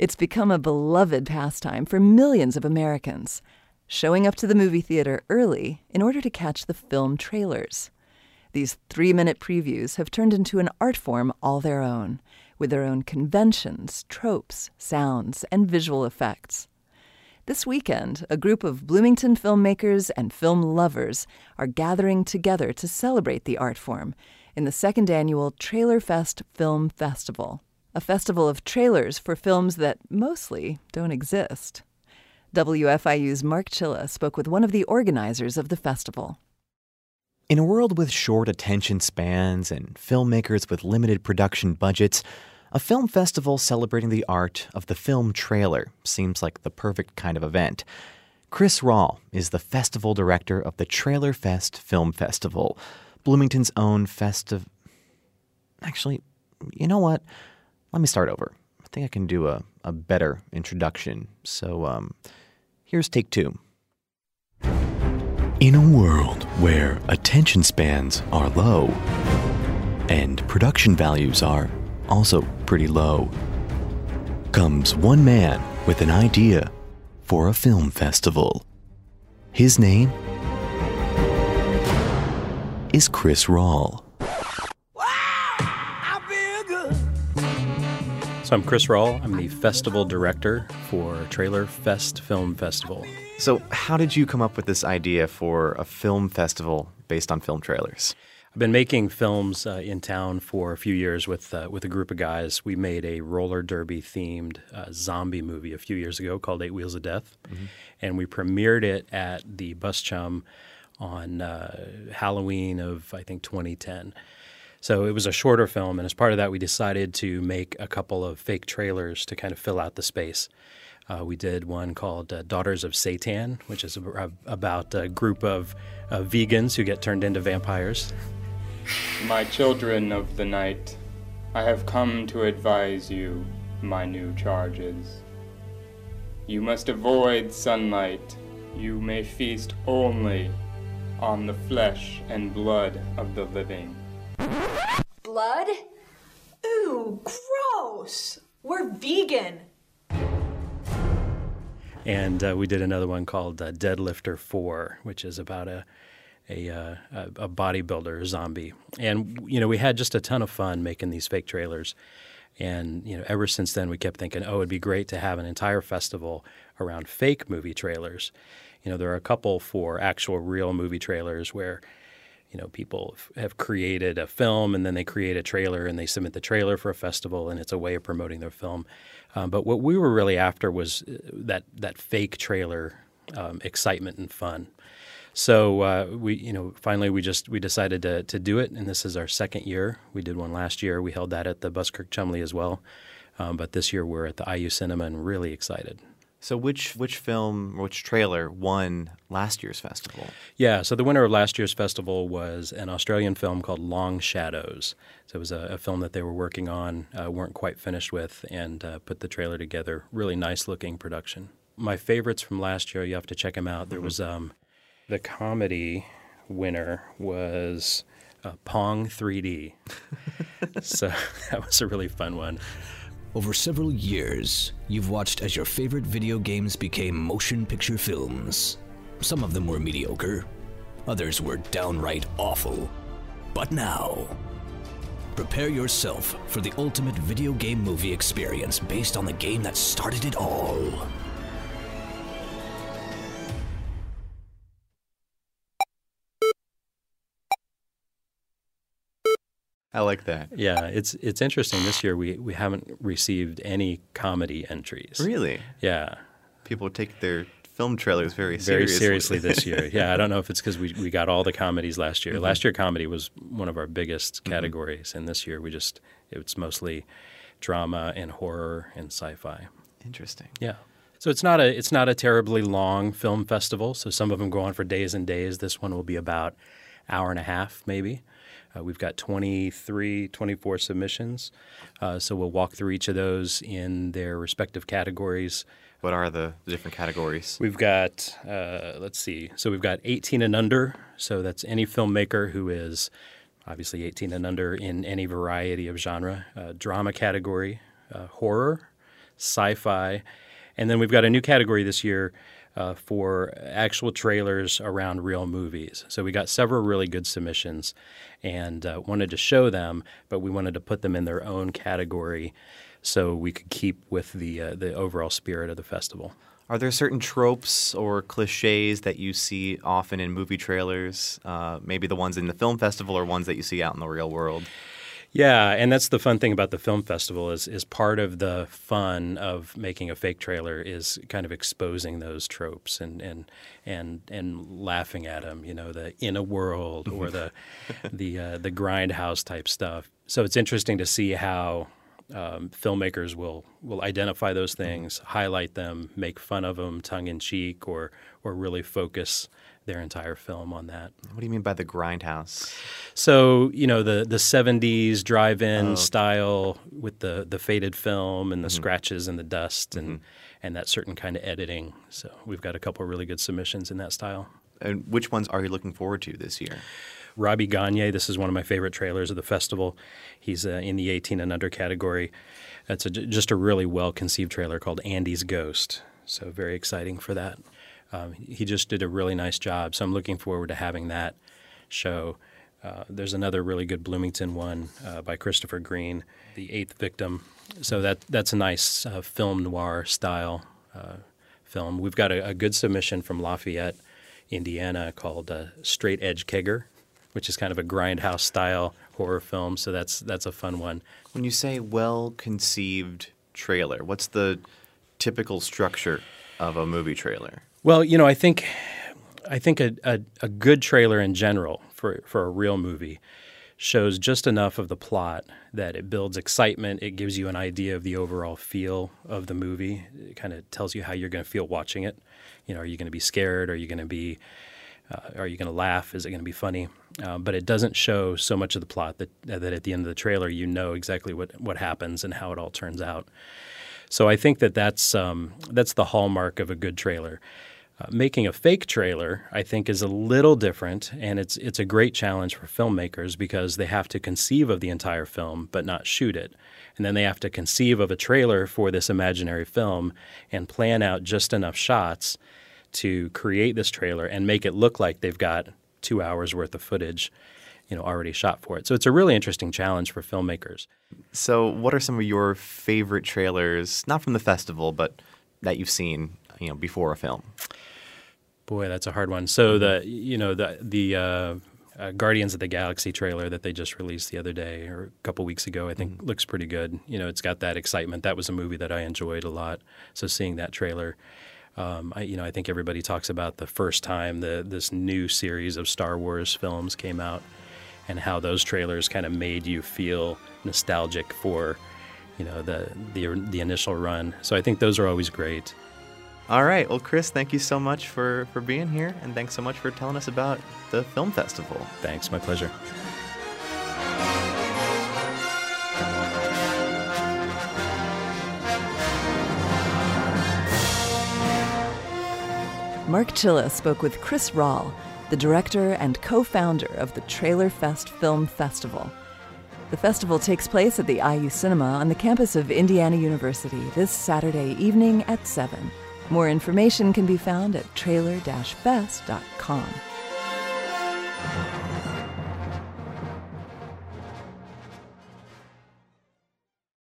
It's become a beloved pastime for millions of Americans, showing up to the movie theater early in order to catch the film trailers. These three minute previews have turned into an art form all their own, with their own conventions, tropes, sounds, and visual effects. This weekend, a group of Bloomington filmmakers and film lovers are gathering together to celebrate the art form in the second annual Trailer Fest Film Festival, a festival of trailers for films that mostly don't exist. WFIU's Mark Chilla spoke with one of the organizers of the festival. In a world with short attention spans and filmmakers with limited production budgets, a film festival celebrating the art of the film trailer seems like the perfect kind of event. Chris Rawl is the festival director of the Trailer Fest Film Festival, Bloomington's own festive. Actually, you know what? Let me start over. I think I can do a, a better introduction. So, um, here's take two. In a world where attention spans are low and production values are also pretty low, comes one man with an idea for a film festival. His name is Chris Rawl. So I'm Chris Rawl. I'm the festival director for Trailer Fest Film Festival. So, how did you come up with this idea for a film festival based on film trailers? I've been making films uh, in town for a few years with uh, with a group of guys. We made a roller derby themed uh, zombie movie a few years ago called Eight Wheels of Death, mm-hmm. and we premiered it at the Bus Chum on uh, Halloween of I think 2010. So it was a shorter film, and as part of that, we decided to make a couple of fake trailers to kind of fill out the space. Uh, we did one called uh, Daughters of Satan, which is a, about a group of uh, vegans who get turned into vampires. My children of the night, I have come to advise you my new charges. You must avoid sunlight. You may feast only on the flesh and blood of the living. Blood? Ooh, gross! We're vegan. And uh, we did another one called uh, Deadlifter 4, which is about a, a, uh, a bodybuilder zombie. And, you know, we had just a ton of fun making these fake trailers. And, you know, ever since then, we kept thinking, oh, it'd be great to have an entire festival around fake movie trailers. You know, there are a couple for actual real movie trailers where – you know, people have created a film and then they create a trailer and they submit the trailer for a festival and it's a way of promoting their film. Um, but what we were really after was uh, that that fake trailer um, excitement and fun. So uh, we, you know, finally we just we decided to to do it, and this is our second year. We did one last year. We held that at the Buskirk Chumley as well, um, but this year we're at the IU Cinema and really excited. So which which film, which trailer won last year's festival? Yeah, so the winner of last year's festival was an Australian film called Long Shadows. So it was a, a film that they were working on, uh, weren't quite finished with, and uh, put the trailer together. Really nice looking production. My favorites from last year, you have to check them out. There mm-hmm. was um, the comedy winner was uh, Pong 3D. so that was a really fun one. Over several years, you've watched as your favorite video games became motion picture films. Some of them were mediocre, others were downright awful. But now, prepare yourself for the ultimate video game movie experience based on the game that started it all. I like that. Yeah, it's it's interesting. This year we we haven't received any comedy entries. Really? Yeah. People take their film trailers very very seriously. seriously this year. yeah, I don't know if it's because we we got all the comedies last year. Mm-hmm. Last year comedy was one of our biggest mm-hmm. categories, mm-hmm. and this year we just it's mostly drama and horror and sci-fi. Interesting. Yeah. So it's not a it's not a terribly long film festival. So some of them go on for days and days. This one will be about hour and a half maybe. Uh, we've got 23, 24 submissions. Uh, so we'll walk through each of those in their respective categories. What are the, the different categories? We've got, uh, let's see, so we've got 18 and under. So that's any filmmaker who is obviously 18 and under in any variety of genre. Uh, drama category, uh, horror, sci fi. And then we've got a new category this year uh, for actual trailers around real movies. So we got several really good submissions and uh, wanted to show them, but we wanted to put them in their own category so we could keep with the uh, the overall spirit of the festival. Are there certain tropes or cliches that you see often in movie trailers? Uh, maybe the ones in the film festival or ones that you see out in the real world? Yeah, and that's the fun thing about the film festival is is part of the fun of making a fake trailer is kind of exposing those tropes and and and and laughing at them. You know, the in a world or the the uh, the grindhouse type stuff. So it's interesting to see how um, filmmakers will will identify those things, highlight them, make fun of them, tongue in cheek, or or really focus their entire film on that. What do you mean by the grindhouse? So you know the the '70s drive-in oh. style with the the faded film and the mm-hmm. scratches and the dust and mm-hmm. and that certain kind of editing. So we've got a couple of really good submissions in that style. And which ones are you looking forward to this year? Robbie Gagne, this is one of my favorite trailers of the festival. He's uh, in the 18 and under category. It's a, just a really well conceived trailer called Andy's Ghost. So very exciting for that. Um, he just did a really nice job. So I'm looking forward to having that show. Uh, there's another really good Bloomington one uh, by Christopher Green, The Eighth Victim. So that that's a nice uh, film noir style uh, film. We've got a, a, good submission from Lafayette, Indiana, called uh, Straight Edge Kegger, which is kind of a grindhouse style horror film. So that's that's a fun one. When you say well conceived trailer, what's the typical structure of a movie trailer? Well, you know, I think I think a, a, a, good trailer in general for, for a real movie shows just enough of the plot that it builds excitement. It gives you an idea of the overall feel of the movie. It kind of tells you how you're going to feel watching it. You know, are you going to be scared? Are you going to be uh, are you going to laugh? Is it going to be funny? Uh, but it doesn't show so much of the plot that that at the end of the trailer you know exactly what what happens and how it all turns out. So I think that that's um, that's the hallmark of a good trailer. Uh, making a fake trailer, I think, is a little different, and it's it's a great challenge for filmmakers because they have to conceive of the entire film but not shoot it, and then they have to conceive of a trailer for this imaginary film and plan out just enough shots to create this trailer and make it look like they've got two hours worth of footage, you know, already shot for it. So it's a really interesting challenge for filmmakers. So, what are some of your favorite trailers, not from the festival, but that you've seen, you know, before a film? Boy, that's a hard one. So the you know the the uh, uh, Guardians of the Galaxy trailer that they just released the other day or a couple weeks ago, I think mm looks pretty good. You know, it's got that excitement. That was a movie that I enjoyed a lot. So seeing that trailer, um, I, you know, I think everybody talks about the first time the this new series of Star Wars films came out, and how those trailers kind of made you feel nostalgic for, you know, the the the initial run. So I think those are always great. All right. Well, Chris, thank you so much for, for being here, and thanks so much for telling us about the film festival. Thanks. My pleasure. Mark Chilla spoke with Chris Rahl, the director and co founder of the Trailer Fest Film Festival. The festival takes place at the IU Cinema on the campus of Indiana University this Saturday evening at 7. More information can be found at trailer-fest.com.